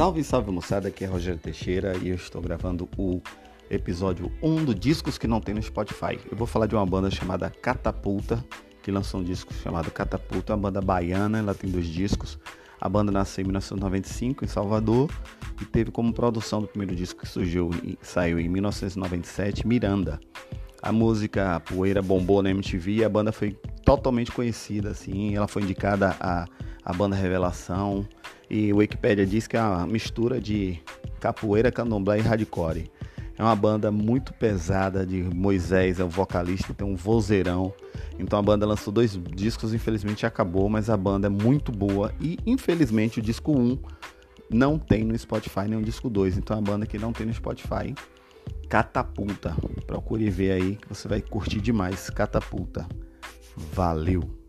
Salve, salve moçada, aqui é Rogério Teixeira e eu estou gravando o episódio 1 do Discos que não tem no Spotify. Eu vou falar de uma banda chamada Catapulta, que lançou um disco chamado Catapulta, uma banda baiana, ela tem dois discos. A banda nasceu em 1995 em Salvador e teve como produção do primeiro disco que surgiu e saiu em 1997, Miranda. A música Poeira bombou na MTV e a banda foi totalmente conhecida, assim, ela foi indicada a, a banda Revelação e o Wikipedia diz que é uma mistura de capoeira, candomblé e hardcore. É uma banda muito pesada de Moisés, é o vocalista, tem um vozeirão. Então a banda lançou dois discos, infelizmente acabou, mas a banda é muito boa e infelizmente o disco 1 não tem no Spotify, nem o disco 2. Então a banda que não tem no Spotify, Catapulta. Procure ver aí você vai curtir demais. Catapulta. Valeu!